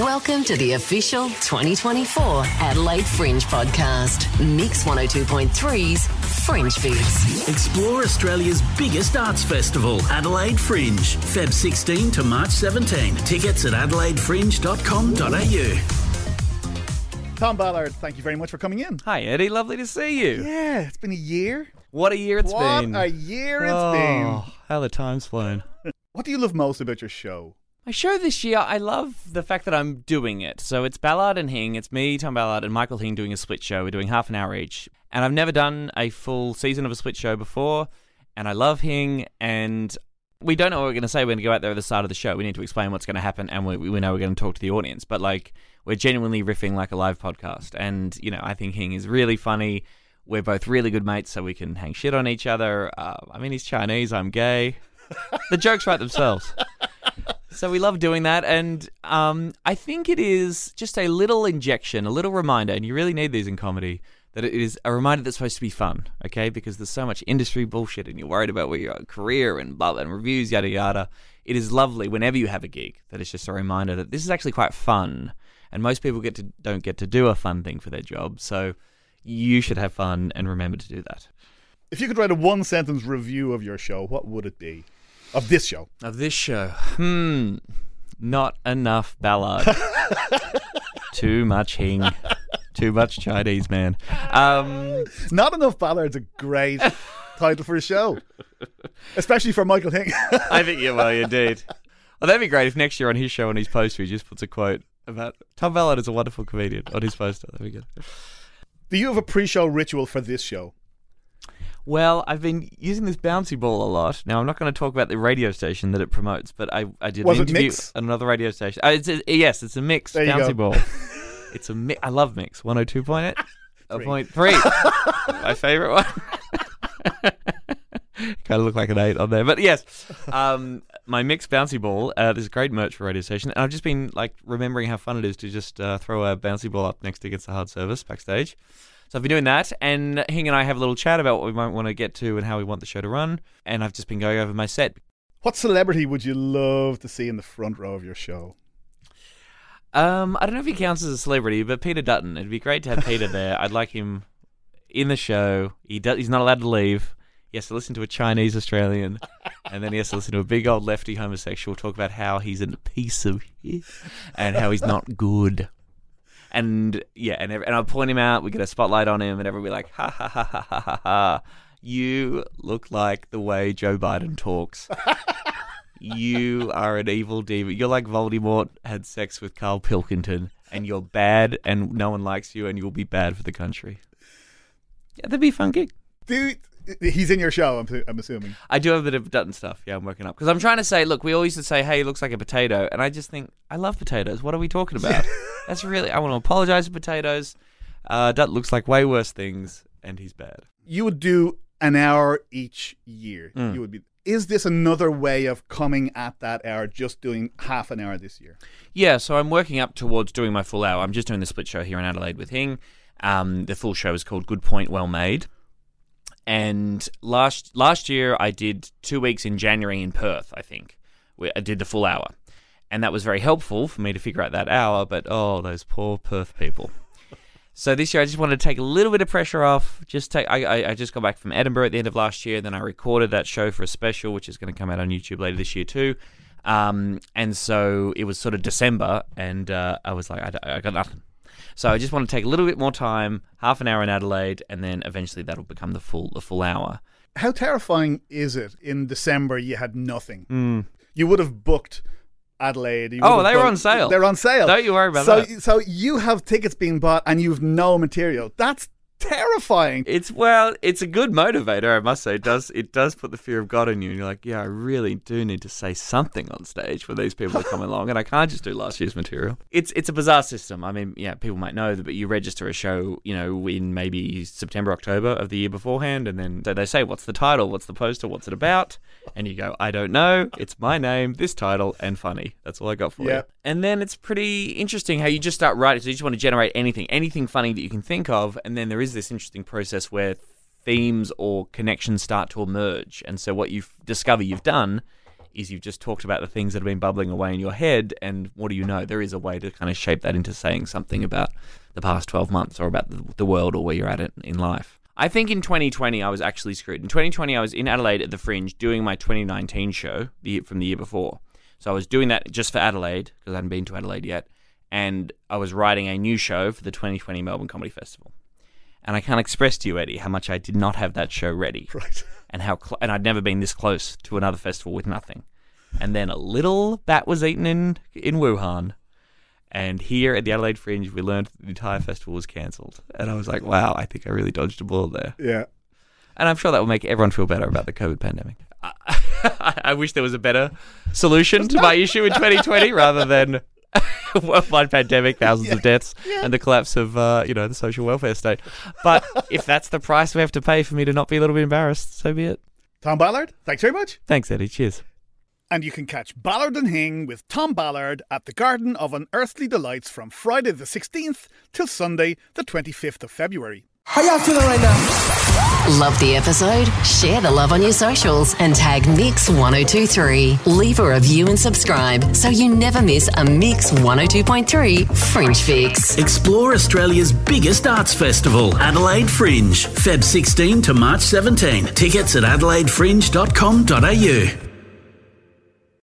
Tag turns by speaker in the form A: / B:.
A: Welcome to the official 2024 Adelaide Fringe podcast, Mix 102.3's Fringe Fix.
B: Explore Australia's biggest arts festival, Adelaide Fringe, Feb 16 to March 17. Tickets at adelaidefringe.com.au.
C: Tom Ballard, thank you very much for coming in.
D: Hi, Eddie. Lovely to see you.
C: Yeah, it's been a year.
D: What a year it's
C: what
D: been.
C: a year it's
D: oh,
C: been.
D: How the time's flown.
C: What do you love most about your show?
D: My show this year, I love the fact that I'm doing it. So it's Ballard and Hing. It's me, Tom Ballard, and Michael Hing doing a split show. We're doing half an hour each. And I've never done a full season of a split show before. And I love Hing. And we don't know what we're going to say. We're going to go out there at the start of the show. We need to explain what's going to happen. And we, we know we're going to talk to the audience. But like, we're genuinely riffing like a live podcast. And, you know, I think Hing is really funny. We're both really good mates, so we can hang shit on each other. Uh, I mean, he's Chinese, I'm gay. the jokes write themselves. So we love doing that, and um, I think it is just a little injection, a little reminder, and you really need these in comedy. That it is a reminder that's supposed to be fun, okay? Because there's so much industry bullshit, and you're worried about where your career and blah, blah and reviews, yada yada. It is lovely whenever you have a gig that it's just a reminder that this is actually quite fun, and most people get to don't get to do a fun thing for their job, so you should have fun and remember to do that.
C: If you could write a one sentence review of your show, what would it be? Of this show?
D: Of this show, hmm, not enough Ballard. Too much hing. Too much Chinese man. Um,
C: Not Enough Ballard's a great title for a show, especially for Michael Hing.
D: I think you will indeed. Well, that'd be great if next year on his show on his poster he just puts a quote about Tom Ballard is a wonderful comedian on his poster. That'd be good.
C: do you have a pre show ritual for this show?
D: Well, I've been using this bouncy ball a lot. Now, I'm not going to talk about the radio station that it promotes, but I, I did
C: Was
D: an interview
C: Mix?
D: on another radio station. Uh, it's a, yes, it's a mix
C: There
D: bouncy ball. it's a mi- I love mix. 102.8. A
C: Three.
D: point. My favorite one. kind of look like an eight on there, but yes, um, my mix bouncy ball. Uh, there's great merch for radio station, and I've just been like remembering how fun it is to just uh, throw a bouncy ball up next against the hard service backstage. So I've been doing that, and Hing and I have a little chat about what we might want to get to and how we want the show to run. And I've just been going over my set.
C: What celebrity would you love to see in the front row of your show?
D: Um, I don't know if he counts as a celebrity, but Peter Dutton. It'd be great to have Peter there. I'd like him in the show. He does. He's not allowed to leave. He has to listen to a Chinese Australian, and then he has to listen to a big old lefty homosexual talk about how he's a piece of shit and how he's not good. And yeah, and and I'll point him out. We get a spotlight on him, and everyone be like, ha ha ha ha ha ha ha. You look like the way Joe Biden talks. you are an evil demon. You're like Voldemort had sex with Carl Pilkington, and you're bad, and no one likes you, and you'll be bad for the country. Yeah, that'd be a fun gig.
C: Do he's in your show? I'm, I'm assuming.
D: I do have a bit of Dutton stuff. Yeah, I'm working up because I'm trying to say, look, we always used to say, "Hey, he looks like a potato," and I just think I love potatoes. What are we talking about? That's really. I want to apologize for potatoes. Uh, Dutton looks like way worse things, and he's bad.
C: You would do an hour each year.
D: Mm.
C: You would be. Is this another way of coming at that hour? Just doing half an hour this year.
D: Yeah, so I'm working up towards doing my full hour. I'm just doing the split show here in Adelaide with Hing. Um, the full show is called Good Point, Well Made. And last last year I did two weeks in January in Perth. I think I did the full hour, and that was very helpful for me to figure out that hour. But oh, those poor Perth people. So this year I just wanted to take a little bit of pressure off. Just take. I, I, just got back from Edinburgh at the end of last year. Then I recorded that show for a special, which is going to come out on YouTube later this year too. Um, and so it was sort of December, and uh, I was like, I, I got nothing. So I just want to take a little bit more time, half an hour in Adelaide, and then eventually that'll become the full the full hour.
C: How terrifying is it in December? You had nothing.
D: Mm.
C: You would have booked Adelaide.
D: Oh, they were on sale.
C: They're on sale.
D: Don't you worry about
C: so,
D: that.
C: So you have tickets being bought and you've no material. That's terrifying.
D: It's well, it's a good motivator, I must say. It does it does put the fear of God in you, and you're like, yeah, I really do need to say something on stage for these people are coming along, and I can't just do last year's material. It's it's a bizarre system. I mean, yeah, people might know that, but you register a show, you know, in maybe September, October of the year beforehand, and then so they say, what's the title, what's the poster, what's it about, and you go, I don't know. It's my name, this title, and funny. That's all I got for
C: Yeah.
D: you. And then it's pretty interesting how you just start writing. So you just want to generate anything, anything funny that you can think of, and then there is this interesting process where themes or connections start to emerge. And so what you discover you've done is you've just talked about the things that have been bubbling away in your head, and what do you know? There is a way to kind of shape that into saying something about the past 12 months or about the, the world or where you're at it in life. I think in 2020 I was actually screwed. In 2020 I was in Adelaide at the Fringe doing my 2019 show the, from the year before. So I was doing that just for Adelaide because I hadn't been to Adelaide yet, and I was writing a new show for the 2020 Melbourne Comedy Festival. And I can't express to you, Eddie, how much I did not have that show ready,
C: Right.
D: and how cl- and I'd never been this close to another festival with nothing. And then a little bat was eaten in in Wuhan, and here at the Adelaide Fringe, we learned that the entire festival was cancelled. And I was like, wow, I think I really dodged a bullet there.
C: Yeah.
D: And I'm sure that will make everyone feel better about the COVID pandemic. I, I wish there was a better solution to my issue in 2020 rather than worldwide pandemic, thousands of deaths, and the collapse of uh, you know the social welfare state. But if that's the price we have to pay for me to not be a little bit embarrassed, so be it.
C: Tom Ballard, thanks very much.
D: Thanks, Eddie. Cheers.
C: And you can catch Ballard and Hing with Tom Ballard at the Garden of Unearthly Delights from Friday the 16th till Sunday the 25th of February.
E: How y'all feeling right now?
A: Love the episode? Share the love on your socials and tag Mix1023. Leave a review and subscribe so you never miss a Mix 102.3 Fringe Fix.
B: Explore Australia's biggest arts festival, Adelaide Fringe, Feb 16 to March 17. Tickets at adelaidefringe.com.au.